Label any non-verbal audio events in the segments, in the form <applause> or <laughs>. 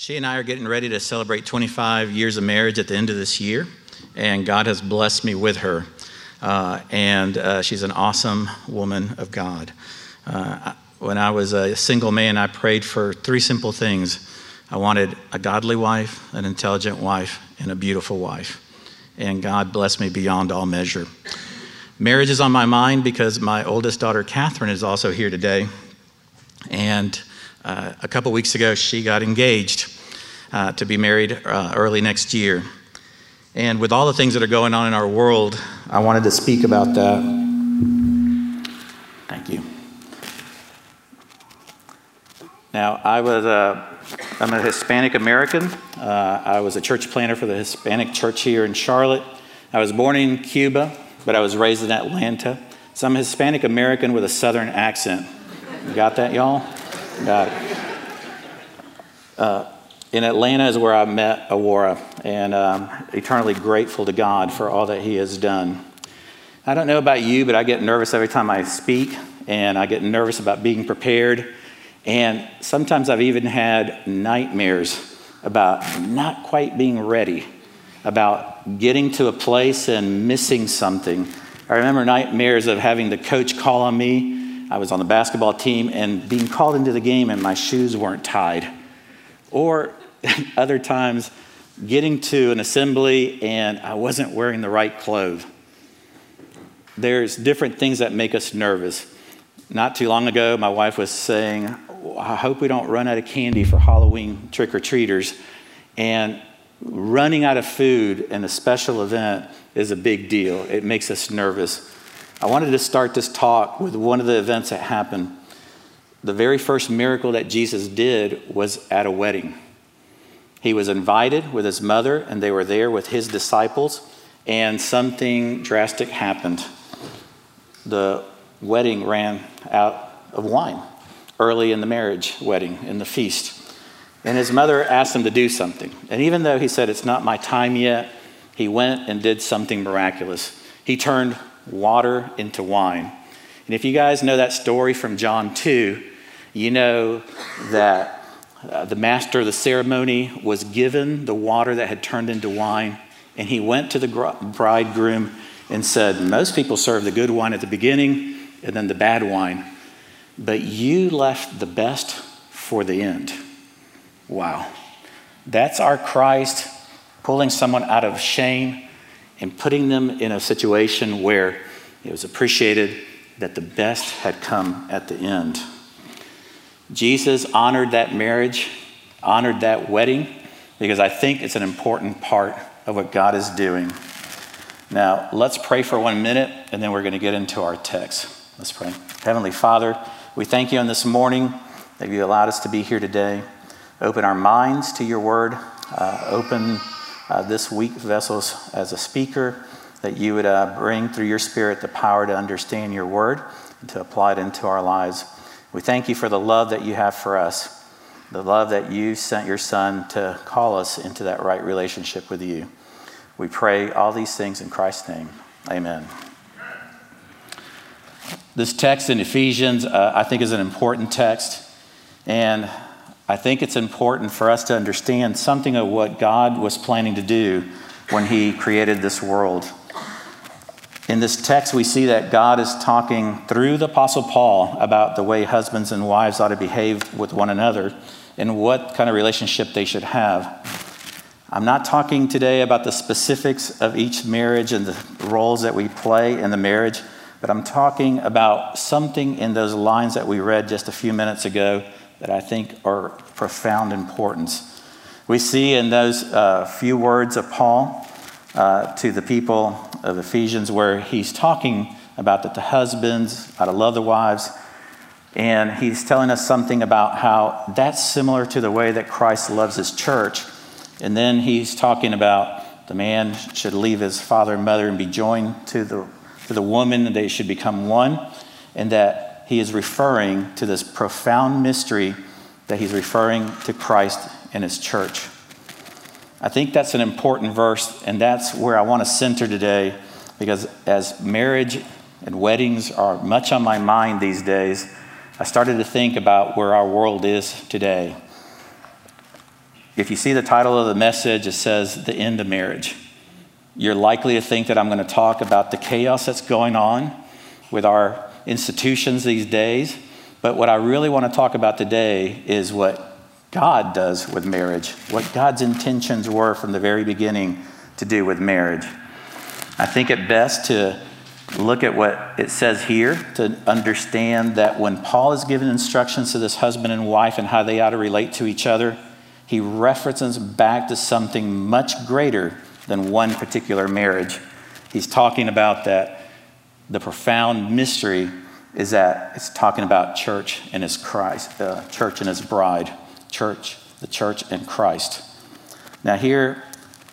She and I are getting ready to celebrate 25 years of marriage at the end of this year, and God has blessed me with her. Uh, and uh, she's an awesome woman of God. Uh, when I was a single man, I prayed for three simple things I wanted a godly wife, an intelligent wife, and a beautiful wife. And God blessed me beyond all measure. Marriage is on my mind because my oldest daughter, Catherine, is also here today. And uh, a couple weeks ago, she got engaged uh, to be married uh, early next year. And with all the things that are going on in our world, I wanted to speak about that. Thank you. Now, I was a, I'm a Hispanic American. Uh, I was a church planter for the Hispanic church here in Charlotte. I was born in Cuba, but I was raised in Atlanta. So I'm a Hispanic American with a Southern accent. got that, y'all? Got it. Uh, in Atlanta is where I met Aurora, and um, eternally grateful to God for all that He has done. I don't know about you, but I get nervous every time I speak, and I get nervous about being prepared. And sometimes I've even had nightmares about not quite being ready, about getting to a place and missing something. I remember nightmares of having the coach call on me. I was on the basketball team and being called into the game and my shoes weren't tied. Or <laughs> other times, getting to an assembly and I wasn't wearing the right clothes. There's different things that make us nervous. Not too long ago, my wife was saying, I hope we don't run out of candy for Halloween trick or treaters. And running out of food in a special event is a big deal. It makes us nervous. I wanted to start this talk with one of the events that happened. The very first miracle that Jesus did was at a wedding. He was invited with his mother, and they were there with his disciples, and something drastic happened. The wedding ran out of wine early in the marriage wedding, in the feast. And his mother asked him to do something. And even though he said, It's not my time yet, he went and did something miraculous. He turned water into wine. And if you guys know that story from John 2, you know that uh, the master of the ceremony was given the water that had turned into wine. And he went to the bridegroom and said, Most people serve the good wine at the beginning and then the bad wine but you left the best for the end. Wow. That's our Christ pulling someone out of shame and putting them in a situation where it was appreciated that the best had come at the end. Jesus honored that marriage, honored that wedding, because I think it's an important part of what God is doing. Now, let's pray for one minute, and then we're going to get into our text. Let's pray. Heavenly Father, we thank you on this morning that you allowed us to be here today. Open our minds to your word. Uh, open uh, this weak vessels as a speaker, that you would uh, bring through your spirit the power to understand your word and to apply it into our lives. We thank you for the love that you have for us, the love that you sent your son to call us into that right relationship with you. We pray all these things in Christ's name. Amen. This text in Ephesians, uh, I think, is an important text. And I think it's important for us to understand something of what God was planning to do when He created this world. In this text, we see that God is talking through the Apostle Paul about the way husbands and wives ought to behave with one another and what kind of relationship they should have. I'm not talking today about the specifics of each marriage and the roles that we play in the marriage. But I'm talking about something in those lines that we read just a few minutes ago that I think are profound importance. We see in those uh, few words of Paul uh, to the people of Ephesians where he's talking about that the husbands ought to love the wives, and he's telling us something about how that's similar to the way that Christ loves his church. And then he's talking about the man should leave his father and mother and be joined to the to the woman, and they should become one, and that he is referring to this profound mystery that he's referring to Christ and his church. I think that's an important verse, and that's where I want to center today because as marriage and weddings are much on my mind these days, I started to think about where our world is today. if you see the title of the message, it says The End of Marriage. You're likely to think that I'm going to talk about the chaos that's going on with our institutions these days. But what I really want to talk about today is what God does with marriage, what God's intentions were from the very beginning to do with marriage. I think it best to look at what it says here to understand that when Paul is giving instructions to this husband and wife and how they ought to relate to each other, he references back to something much greater than one particular marriage. He's talking about that the profound mystery is that it's talking about church and his Christ, uh, church and his bride, church, the church and Christ. Now, here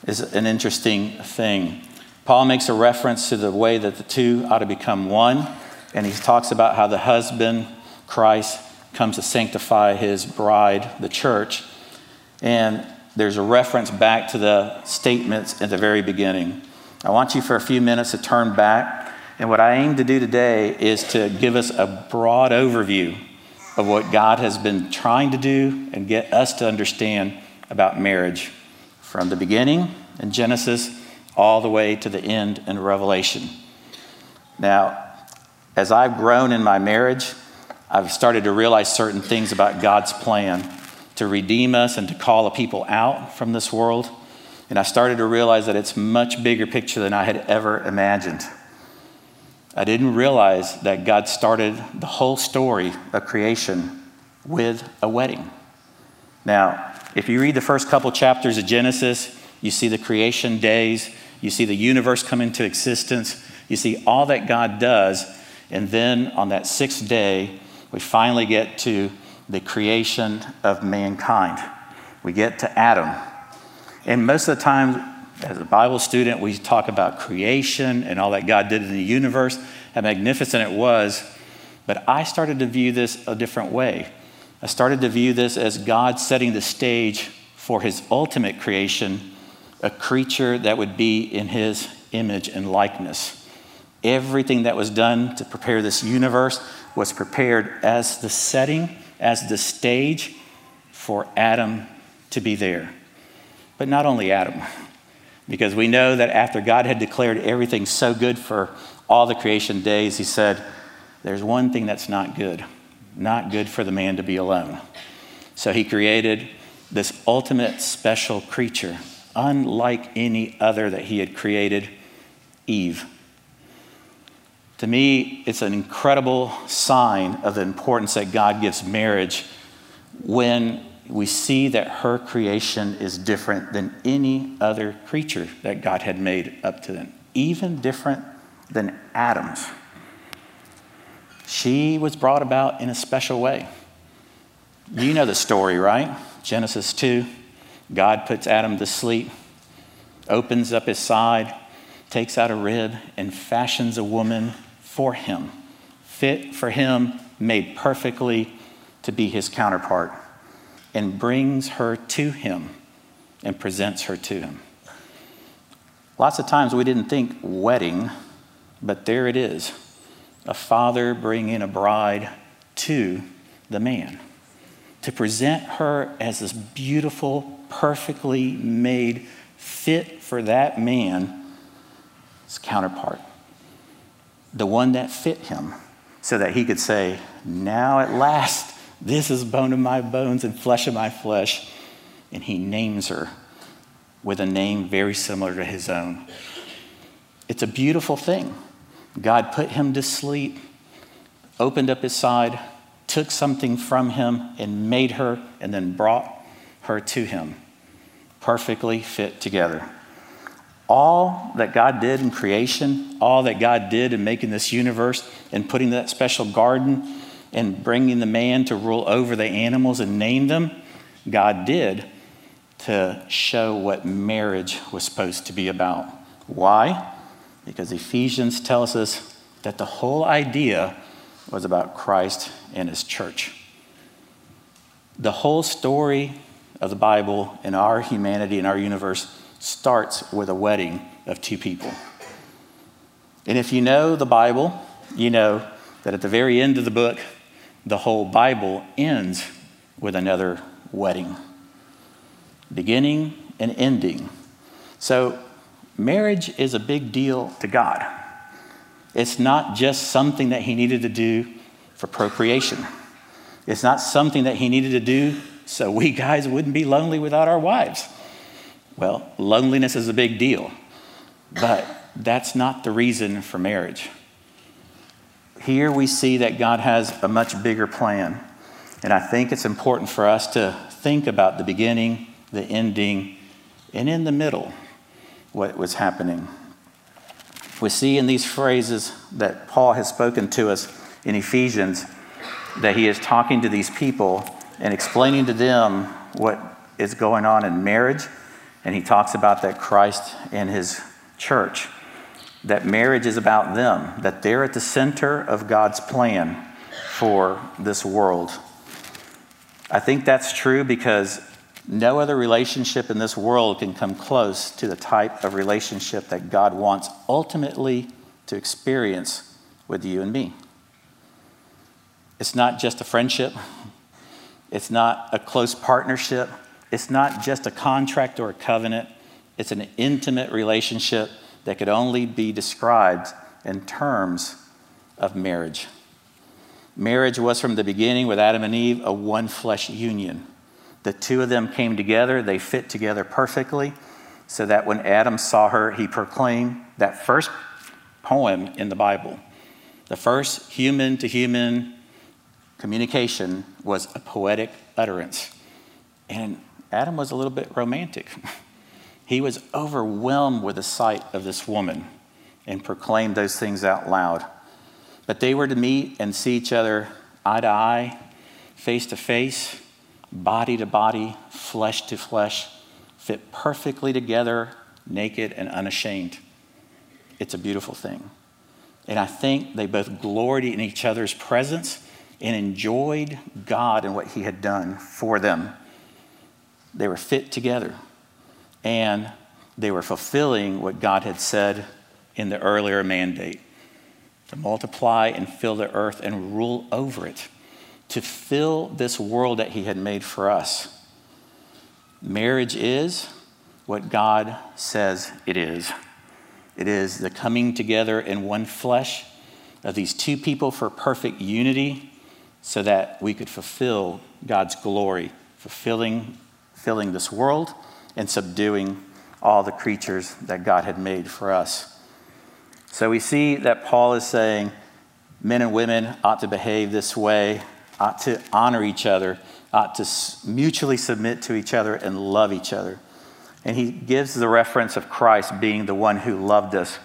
is an interesting thing. Paul makes a reference to the way that the two ought to become one, and he talks about how the husband, Christ, comes to sanctify his bride, the church. And there's a reference back to the statements at the very beginning. I want you for a few minutes to turn back. And what I aim to do today is to give us a broad overview of what God has been trying to do and get us to understand about marriage from the beginning in Genesis all the way to the end in Revelation. Now, as I've grown in my marriage, I've started to realize certain things about God's plan to redeem us and to call a people out from this world. And I started to realize that it's much bigger picture than I had ever imagined. I didn't realize that God started the whole story of creation with a wedding. Now, if you read the first couple chapters of Genesis, you see the creation days, you see the universe come into existence, you see all that God does, and then on that sixth day, we finally get to the creation of mankind. We get to Adam. And most of the time, as a Bible student, we talk about creation and all that God did in the universe, how magnificent it was. But I started to view this a different way. I started to view this as God setting the stage for his ultimate creation, a creature that would be in his image and likeness. Everything that was done to prepare this universe was prepared as the setting as the stage for Adam to be there. But not only Adam, because we know that after God had declared everything so good for all the creation days, he said, There's one thing that's not good, not good for the man to be alone. So he created this ultimate special creature, unlike any other that he had created, Eve. To me, it's an incredible sign of the importance that God gives marriage when we see that her creation is different than any other creature that God had made up to then, even different than Adam's. She was brought about in a special way. You know the story, right? Genesis 2. God puts Adam to sleep, opens up his side, takes out a rib, and fashions a woman for him, fit for him, made perfectly to be his counterpart, and brings her to him and presents her to him. Lots of times we didn't think wedding, but there it is a father bringing a bride to the man to present her as this beautiful, perfectly made, fit for that man's counterpart the one that fit him, so that he could say, Now at last, this is bone of my bones and flesh of my flesh. And he names her with a name very similar to his own. It's a beautiful thing. God put him to sleep, opened up his side, took something from him, and made her, and then brought her to him, perfectly fit together all that God did in creation, all that God did in making this universe and putting that special garden and bringing the man to rule over the animals and name them, God did to show what marriage was supposed to be about. Why? Because Ephesians tells us that the whole idea was about Christ and his church. The whole story of the Bible and our humanity and our universe starts with a wedding of two people. And if you know the Bible, you know that at the very end of the book, the whole Bible ends with another wedding. beginning and ending. So, marriage is a big deal to God. It's not just something that He needed to do for procreation, it's not something that He needed to do so we guys wouldn't be lonely without our wives. Well, loneliness is a big deal, but that's not the reason for marriage. Here we see that God has a much bigger plan. And I think it's important for us to think about the beginning, the ending, and in the middle, what was happening. We see in these phrases that Paul has spoken to us in Ephesians that he is talking to these people and explaining to them what is going on in marriage. And he talks about that Christ and his church, that marriage is about them, that they're at the center of God's plan for this world. I think that's true because no other relationship in this world can come close to the type of relationship that God wants ultimately to experience with you and me. It's not just a friendship, it's not a close partnership, it's not just a contract or a covenant, it's an intimate relationship that could only be described in terms of marriage. Marriage was from the beginning with Adam and Eve a one flesh union. The two of them came together, they fit together perfectly, so that when Adam saw her, he proclaimed that first poem in the Bible. The first human to human communication was a poetic utterance. And Adam was a little bit romantic. <laughs> he was overwhelmed with the sight of this woman and proclaimed those things out loud. But they were to meet and see each other eye to eye, face to face, body to body, flesh to flesh, fit perfectly together, naked and unashamed. It's a beautiful thing. And I think they both gloried in each other's presence and enjoyed God and what He had done for them. They were fit together and they were fulfilling what God had said in the earlier mandate to multiply and fill the earth and rule over it, to fill this world that He had made for us. Marriage is what God says it is it is the coming together in one flesh of these two people for perfect unity so that we could fulfill God's glory, fulfilling filling this world and subduing all the creatures that God had made for us. So we see that Paul is saying men and women ought to behave this way, ought to honor each other, ought to mutually submit to each other and love each other. And he gives the reference of Christ being the one who loved us,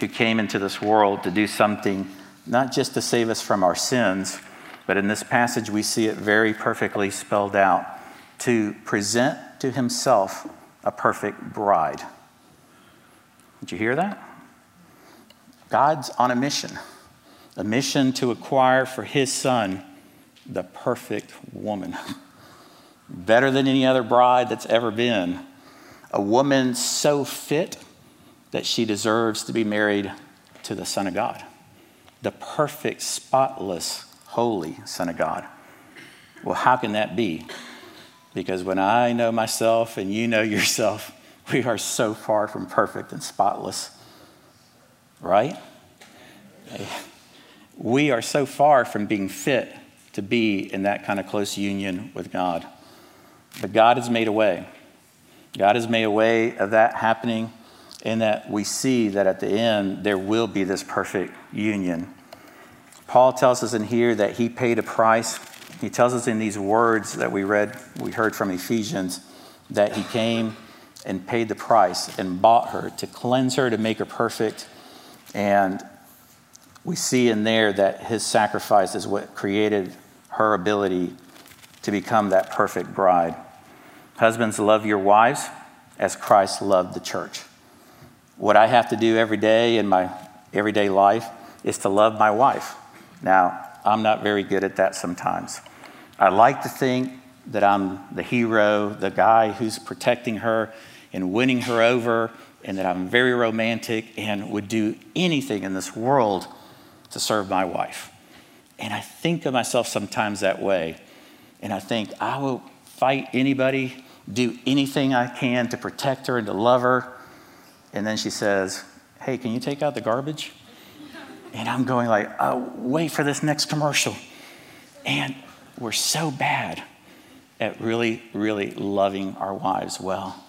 who came into this world to do something not just to save us from our sins, but in this passage we see it very perfectly spelled out to present to himself a perfect bride. Did you hear that? God's on a mission, a mission to acquire for his son the perfect woman. <laughs> Better than any other bride that's ever been. A woman so fit that she deserves to be married to the Son of God. The perfect, spotless, holy Son of God. Well, how can that be? Because when I know myself and you know yourself, <laughs> we are so far from perfect and spotless right? We are so far from being fit to be in that kind of close union with God. But God has made a way. God has made a way of that happening, and that we see that at the end there will be this perfect union. Paul tells us in here that he paid a price. He tells us in these words that we read, we heard from Ephesians, that he came and paid the price and bought her to cleanse her, to make her perfect, and we see in there that his sacrifice is what created her ability to become that perfect bride. Husbands, love your wives as Christ loved the church. What I have to do every day in my everyday life is to love my wife. Now, I'm not very good at that sometimes. I like to think that I'm the hero, the guy who's protecting her and winning her over and that I'm very romantic and would do anything in this world to serve my wife. And I think of myself sometimes that way. And I think I will fight anybody do anything I can to protect her and to love her. And then she says, Hey, can you take out the garbage? And I'm going like, oh, wait for this next commercial. And we're so bad at really, really loving our wives well.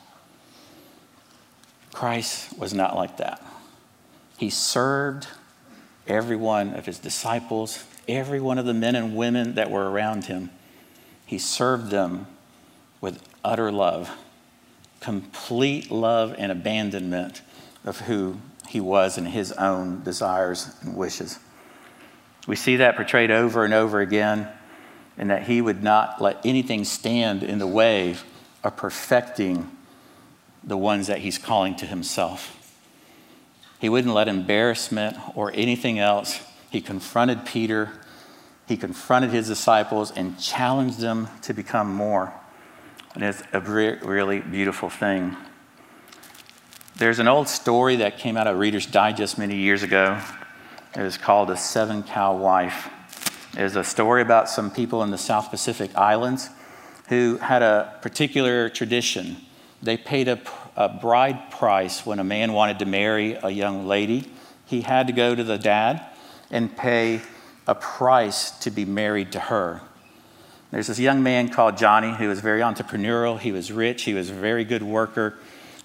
Christ was not like that. He served every one of his disciples, every one of the men and women that were around him. He served them with utter love, complete love and abandonment of who he was in his own desires and wishes. We see that portrayed over and over again, and that he would not let anything stand in the way of perfecting the ones that he's calling to himself. He wouldn't let embarrassment or anything else. He confronted Peter, he confronted his disciples, and challenged them to become more. And it's a really beautiful thing. There's an old story that came out of Reader's Digest many years ago. It was called A Seven Cow Wife. It was a story about some people in the South Pacific Islands who had a particular tradition. They paid a, a bride price when a man wanted to marry a young lady. He had to go to the dad and pay a price to be married to her. There's this young man called Johnny who was very entrepreneurial. He was rich. He was a very good worker.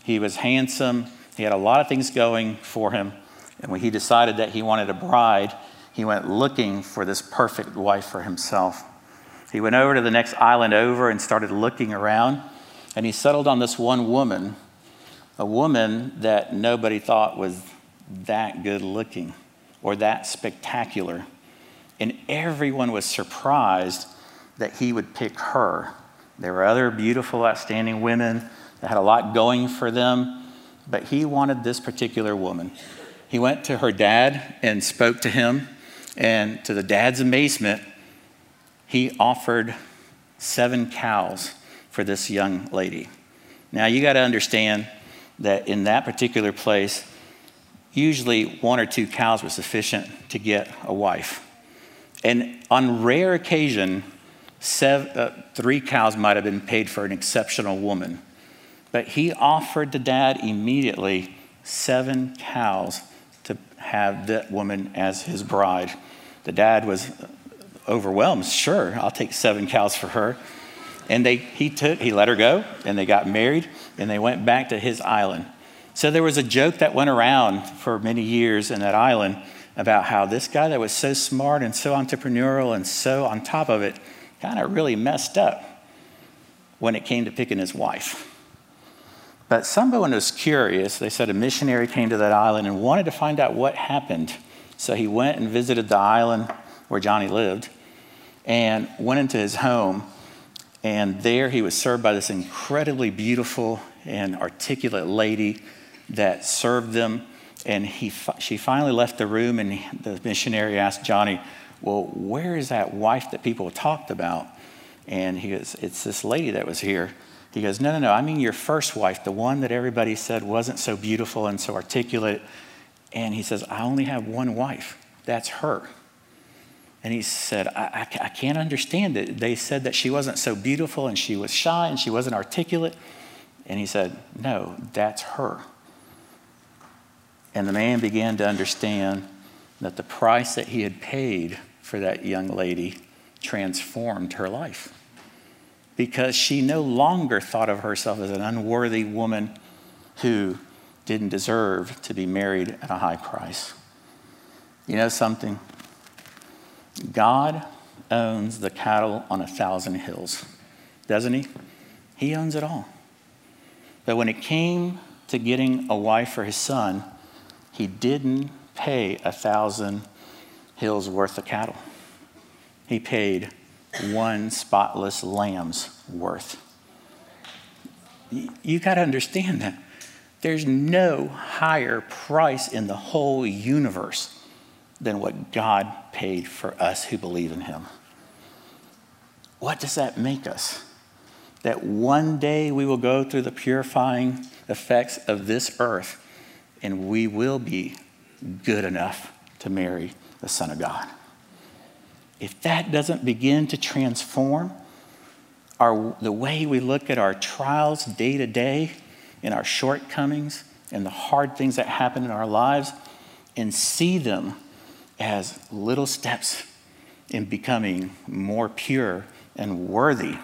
He was handsome. He had a lot of things going for him. And when he decided that he wanted a bride, he went looking for this perfect wife for himself. He went over to the next island over and started looking around. And he settled on this one woman, a woman that nobody thought was that good looking or that spectacular. And everyone was surprised that he would pick her. There were other beautiful, outstanding women that had a lot going for them, but he wanted this particular woman. He went to her dad and spoke to him, and to the dad's amazement, he offered seven cows for this young lady. Now, you got to understand that in that particular place, usually one or two cows were sufficient to get a wife. And on rare occasion, seven, uh, three cows might have been paid for an exceptional woman. But he offered the dad immediately seven cows to have that woman as his bride. The dad was overwhelmed. Sure, I'll take seven cows for her. And they, he took, he let her go, and they got married, and they went back to his island. So there was a joke that went around for many years in that island about how this guy that was so smart and so entrepreneurial and so on top of it kind of really messed up when it came to picking his wife. But someone was curious. They said a missionary came to that island and wanted to find out what happened. So he went and visited the island where Johnny lived and went into his home. And there he was served by this incredibly beautiful and articulate lady that served them. And he, she finally left the room, and the missionary asked Johnny, Well, where is that wife that people talked about? And he goes, It's this lady that was here. He goes, No, no, no. I mean your first wife, the one that everybody said wasn't so beautiful and so articulate. And he says, I only have one wife. That's her. And he said, I, I, I can't understand it. They said that she wasn't so beautiful and she was shy and she wasn't articulate. And he said, No, that's her. And the man began to understand that the price that he had paid for that young lady transformed her life because she no longer thought of herself as an unworthy woman who didn't deserve to be married at a high price. You know something? God owns the cattle on a thousand hills, doesn't he? He owns it all. But when it came to getting a wife for his son, he didn't pay a thousand hills worth of cattle. He paid one spotless lamb's worth. You got to understand that. There's no higher price in the whole universe than what God paid for us who believe in Him. What does that make us? That one day we will go through the purifying effects of this earth and we will be good enough to marry the Son of God if that doesn't begin to transform our, the way we look at our trials day to day and our shortcomings and the hard things that happen in our lives and see them as little steps in becoming more pure and worthy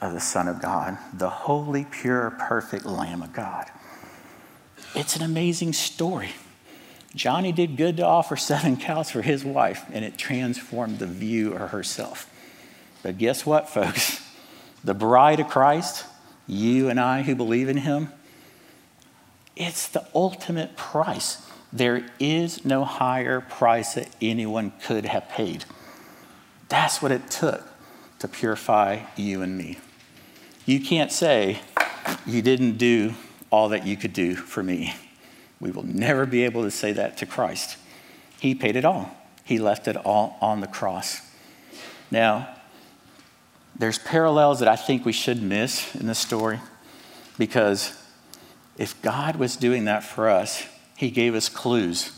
of the Son of God, the holy, pure, perfect Lamb of God. It's an amazing story. Johnny did good to offer <laughs> seven cows for his wife, and it transformed the view of herself. But guess what, folks? The bride of Christ, you and I who believe in him, it's the ultimate price. There is no higher price that anyone could have paid. That's what it took to purify you and me. You can't say, You didn't do all that you could do for me. We will never be able to say that to Christ. He paid it all, He left it all on the cross. Now, there's parallels that I think we should miss in this story because if God was doing that for us, He gave us clues.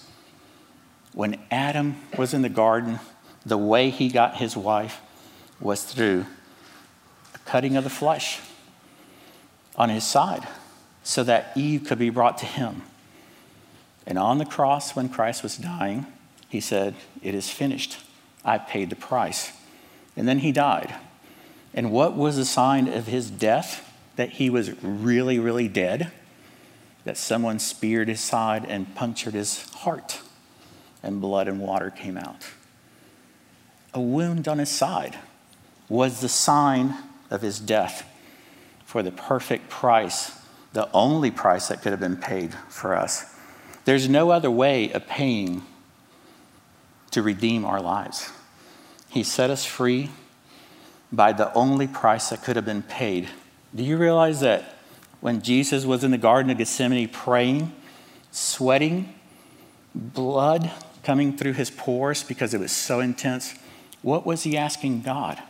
When Adam was in the garden, the way he got his wife was through a cutting of the flesh on his side so that Eve could be brought to him. And on the cross, when Christ was dying, he said, It is finished. I paid the price. And then he died. And what was the sign of his death? That he was really, really dead? That someone speared his side and punctured his heart, and blood and water came out. A wound on his side was the sign of his death for the perfect price, the only price that could have been paid for us. There's no other way of paying to redeem our lives. He set us free by the only price that could have been paid. Do you realize that when Jesus was in the Garden of Gethsemane praying, sweating, blood coming through his pores because it was so intense, what was he asking God?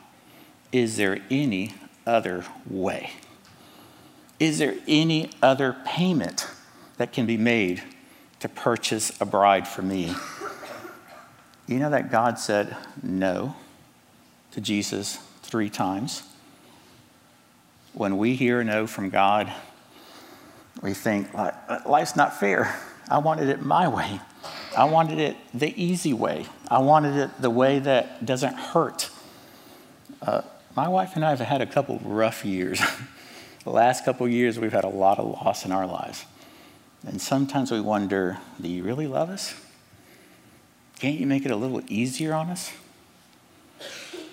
Is there any other way? Is there any other payment that can be made to purchase a bride for me? You know that God said no to Jesus three times. When we hear no from God, we think, life's not fair. I wanted it my way. I wanted it the easy way. I wanted it the way that doesn't hurt. Uh, my wife and I have had a couple rough years. <laughs> the last couple years, we've had a lot of loss in our lives. And sometimes we wonder do you really love us? Can't you make it a little easier on us?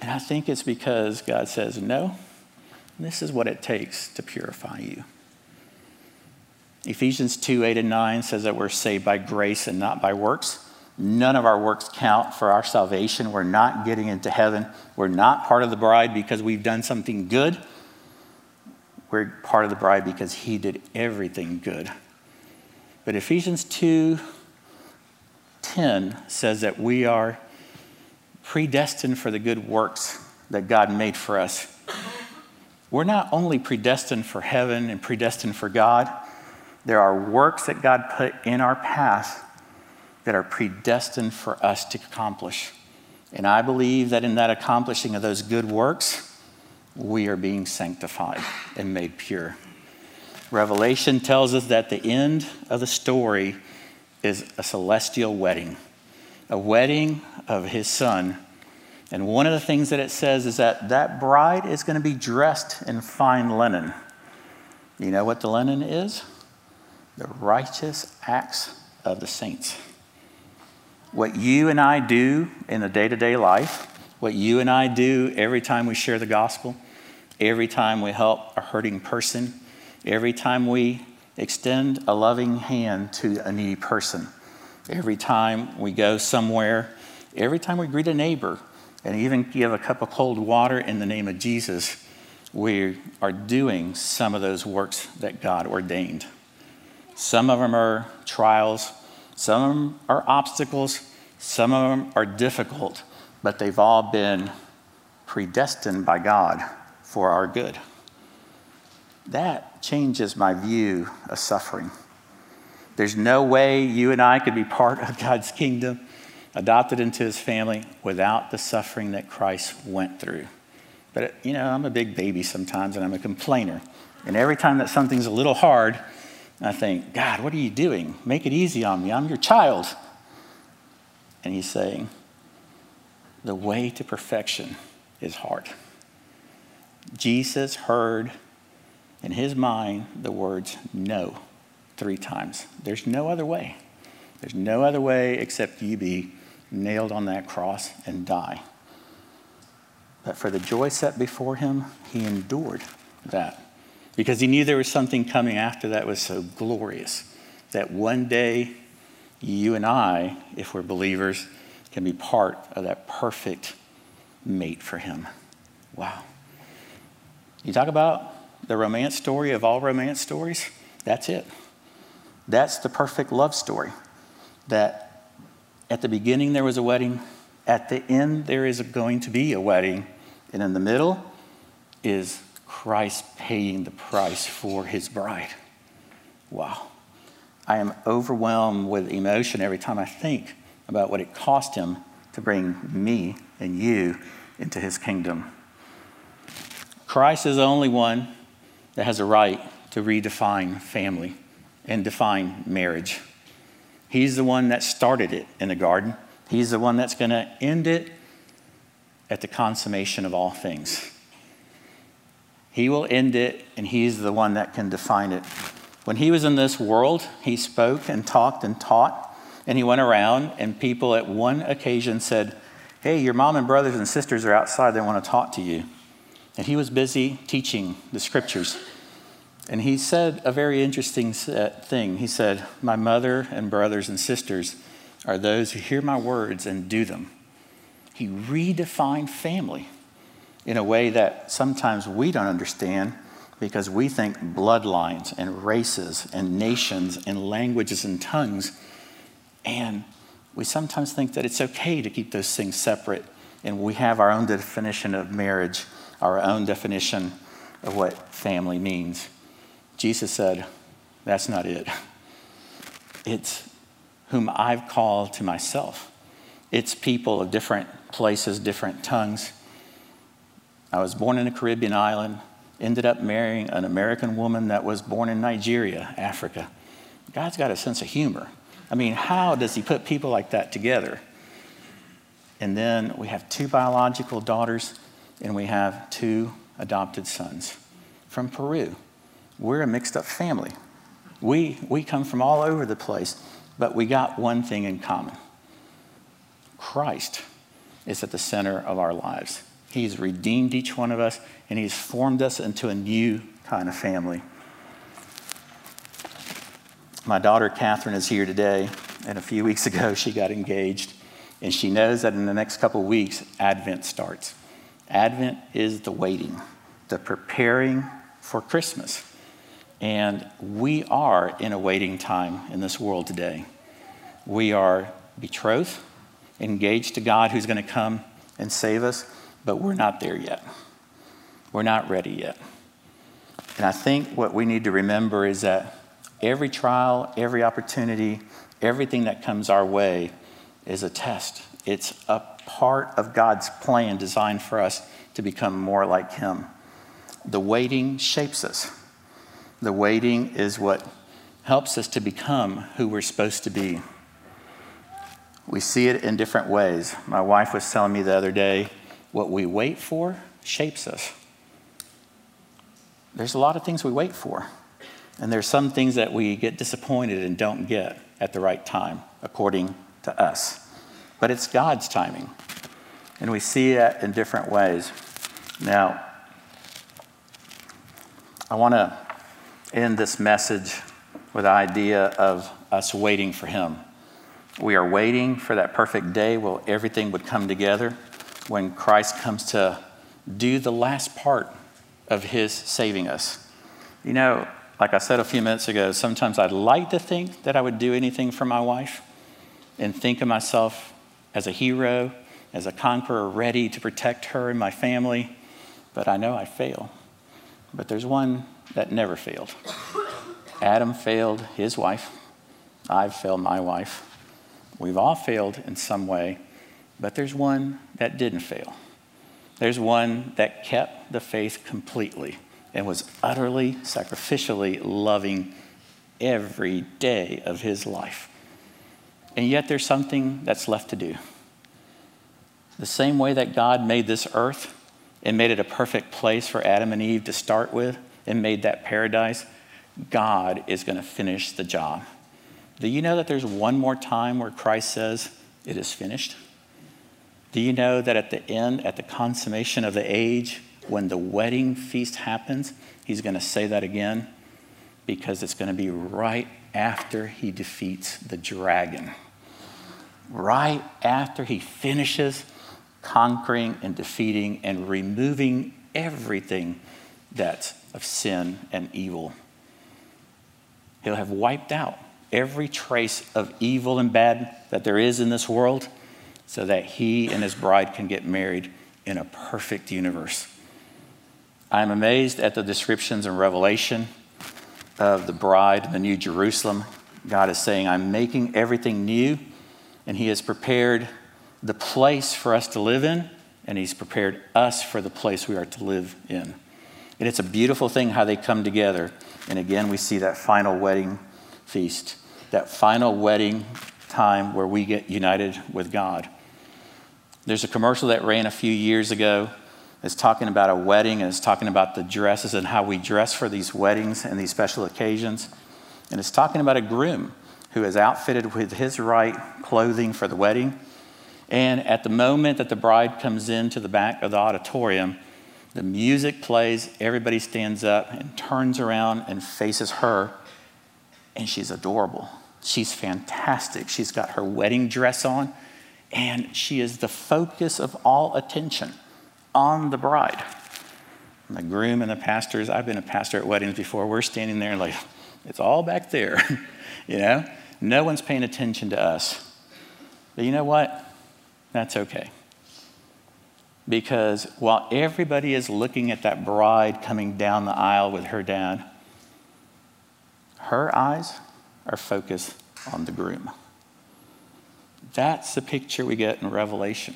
And I think it's because God says, no, this is what it takes to purify you. Ephesians 2 8 and 9 says that we're saved by grace and not by works. None of our works count for our salvation. We're not getting into heaven. We're not part of the bride because we've done something good. We're part of the bride because he did everything good. But Ephesians 2 10 says that we are predestined for the good works that God made for us. We're not only predestined for heaven and predestined for God, there are works that God put in our path that are predestined for us to accomplish. And I believe that in that accomplishing of those good works, we are being sanctified and made pure. Revelation tells us that the end of the story is a celestial wedding, a wedding of his son. And one of the things that it says is that that bride is going to be dressed in fine linen. You know what the linen is? The righteous acts of the saints. What you and I do in the day to day life, what you and I do every time we share the gospel, every time we help a hurting person, every time we extend a loving hand to a needy person, every time we go somewhere, every time we greet a neighbor, and even give a cup of cold water in the name of Jesus, we are doing some of those works that God ordained. Some of them are trials, some of them are obstacles, some of them are difficult, but they've all been predestined by God for our good. That changes my view of suffering. There's no way you and I could be part of God's kingdom, adopted into his family, without the suffering that Christ went through. But, you know, I'm a big baby sometimes and I'm a complainer. And every time that something's a little hard, I think, God, what are you doing? Make it easy on me. I'm your child. And he's saying, the way to perfection is hard. Jesus heard in his mind the words no three times. There's no other way. There's no other way except you be nailed on that cross and die. But for the joy set before him, he endured that because he knew there was something coming after that was so glorious that one day you and I, if we're believers, can be part of that perfect mate for him. Wow. You talk about the romance story of all romance stories? That's it. That's the perfect love story. That at the beginning there was a wedding, at the end there is going to be a wedding, and in the middle is Christ paying the price for his bride. Wow. I am overwhelmed with emotion every time I think about what it cost him to bring me and you into his kingdom. Christ is the only one that has a right to redefine family and define marriage. He's the one that started it in the garden. He's the one that's going to end it at the consummation of all things. He will end it, and He's the one that can define it. When He was in this world, He spoke and talked and taught, and He went around, and people at one occasion said, Hey, your mom and brothers and sisters are outside, they want to talk to you. And He was busy teaching the scriptures. And He said a very interesting uh, thing. He said, My mother and brothers and sisters are those who hear my words and do them. He redefined family in a way that sometimes we don't understand because we think bloodlines and races and nations and languages and tongues. And we sometimes think that it's okay to keep those things separate. And we have our own definition of marriage, our own definition of what family means. Jesus said, That's not it. It's whom I've called to myself. It's people of different places, different tongues. I was born in a Caribbean island, ended up marrying an American woman that was born in Nigeria, Africa. God's got a sense of humor. I mean, how does He put people like that together? And then we have two biological daughters, and we have two adopted sons from Peru. We're a mixed up family. We, we come from all over the place, but we got one thing in common Christ is at the center of our lives. He's redeemed each one of us, and He's formed us into a new kind of family. My daughter Catherine is here today, and a few weeks ago she got engaged, and she knows that in the next couple weeks, Advent starts. Advent is the waiting, the preparing for Christmas. And we are in a waiting time in this world today. We are betrothed engaged to God who's going to come and save us, but we're not there yet. We're not ready yet. And I think what we need to remember is that every trial, every opportunity, everything that comes our way is a test. It's a part of God's plan designed for us to become more like Him. The waiting shapes us. The waiting is what helps us to become who we're supposed to be. We see it in different ways. My wife was telling me the other day what we wait for shapes us. There's a lot of things we wait for, and there's some things that we get disappointed and don't get at the right time, according to us. But it's God's timing, and we see it in different ways. Now, I want to end this message with the idea of us waiting for Him. We are waiting for that perfect day where everything would come together when Christ comes to do the last part of his saving us. You know, like I said a few minutes ago, sometimes I'd like to think that I would do anything for my wife and think of myself as a hero, as a conqueror, ready to protect her and my family, but I know I fail. But there's one that never failed. Adam failed his wife. I've failed my wife. We've all failed in some way, but there's one that didn't fail. There's one that kept the faith completely and was utterly sacrificially loving every day of his life. And yet there's something that's left to do. The same way that God made this earth and made it a perfect place for Adam and Eve to start with and made that paradise, God is going to finish the job. Do you know that there's one more time where Christ says, It is finished? Do you know that at the end, at the consummation of the age, when the wedding feast happens, he's going to say that again? Because it's going to be right after he defeats the dragon. Right after he finishes conquering and defeating and removing everything that's of sin and evil. He'll have wiped out every trace of evil and bad that there is in this world so that he and his bride can get married in a perfect universe. I'm amazed at the descriptions in Revelation of the bride, the new Jerusalem. God is saying, I'm making everything new, and he has prepared the place for us to live in, and He's prepared us for the place we are to live in. And it's a beautiful thing how they come together. And again, we see that final wedding feast, that final wedding time where we get united with God. There's a commercial that ran a few years ago. It's talking about a wedding and it's talking about the dresses and how we dress for these weddings and these special occasions. And it's talking about a groom who is outfitted with his right clothing for the wedding and at the moment that the bride comes into the back of the auditorium, the music plays, everybody stands up and turns around and faces her, and she's adorable. She's fantastic. She's got her wedding dress on, and she is the focus of all attention on the bride. And the groom and the pastors, I've been a pastor at weddings before, we're standing there like, it's all back there, <laughs> you know? No one's paying attention to us. But you know what? That's okay. Because while everybody is looking at that bride coming down the aisle with her dad, her eyes are focused on the groom. That's the picture we get in Revelation.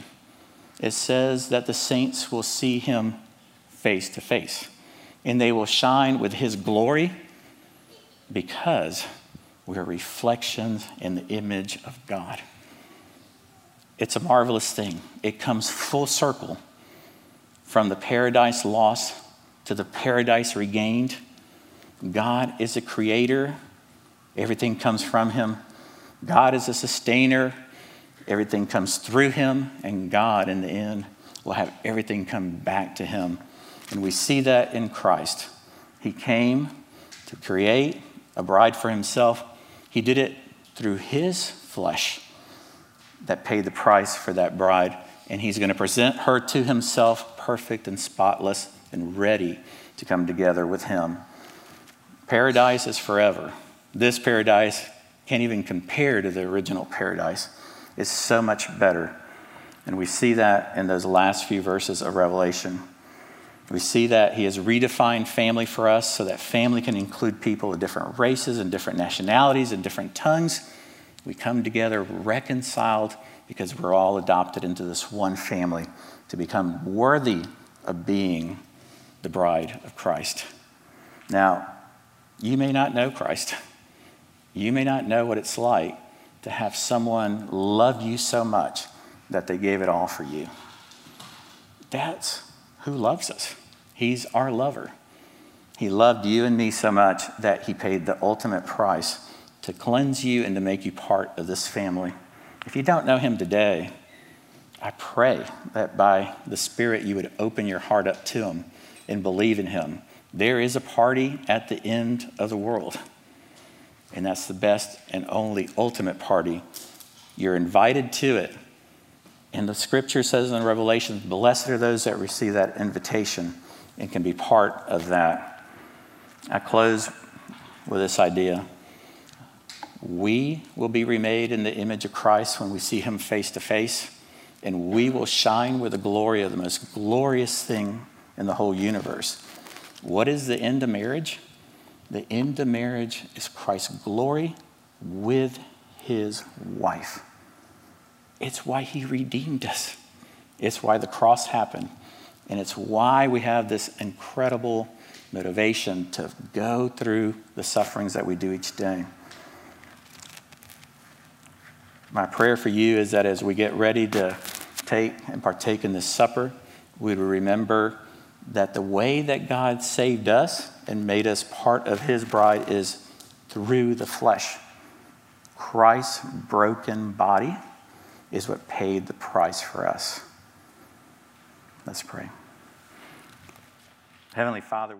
It says that the saints will see him face to face, and they will shine with his glory because we're reflections in the image of God. It's a marvelous thing. It comes full circle from the paradise lost to the paradise regained. God is a creator, everything comes from him. God is a sustainer, everything comes through him. And God, in the end, will have everything come back to him. And we see that in Christ. He came to create a bride for himself, he did it through his flesh that paid the price for that bride. And he's going to present her to himself perfect and spotless and ready to come together with him. Paradise is forever. This paradise can't even compare to the original paradise. It's so much better. And we see that in those last few verses of Revelation. We see that he has redefined family for us so that family can include people of different races and different nationalities and different tongues we come together reconciled because we're all adopted into this one family to become worthy of being the bride of Christ. Now, you may not know Christ. You may not know what it's like to have someone love you so much that they gave it all for you. That's who loves us. He's our lover. He loved you and me so much that he paid the ultimate price to cleanse you and to make you part of this family. If you don't know him today, I pray that by the Spirit you would open your heart up to him and believe in him. There is a party at the end of the world, and that's the best and only ultimate party. You're invited to it. And the scripture says in Revelation, blessed are those that receive that invitation and can be part of that. I close with this idea. We will be remade in the image of Christ when we see him face to face, and we will shine with the glory of the most glorious thing in the whole universe. What is the end of marriage? The end of marriage is Christ's glory with his wife. It's why he redeemed us. It's why the cross happened. And it's why we have this incredible motivation to go through the sufferings that we do each day. My prayer for you is that as we get ready to take and partake in this supper, we would remember that the way that God saved us and made us part of his bride is through the flesh. Christ's broken body is what paid the price for us. Let's pray. Heavenly Father, we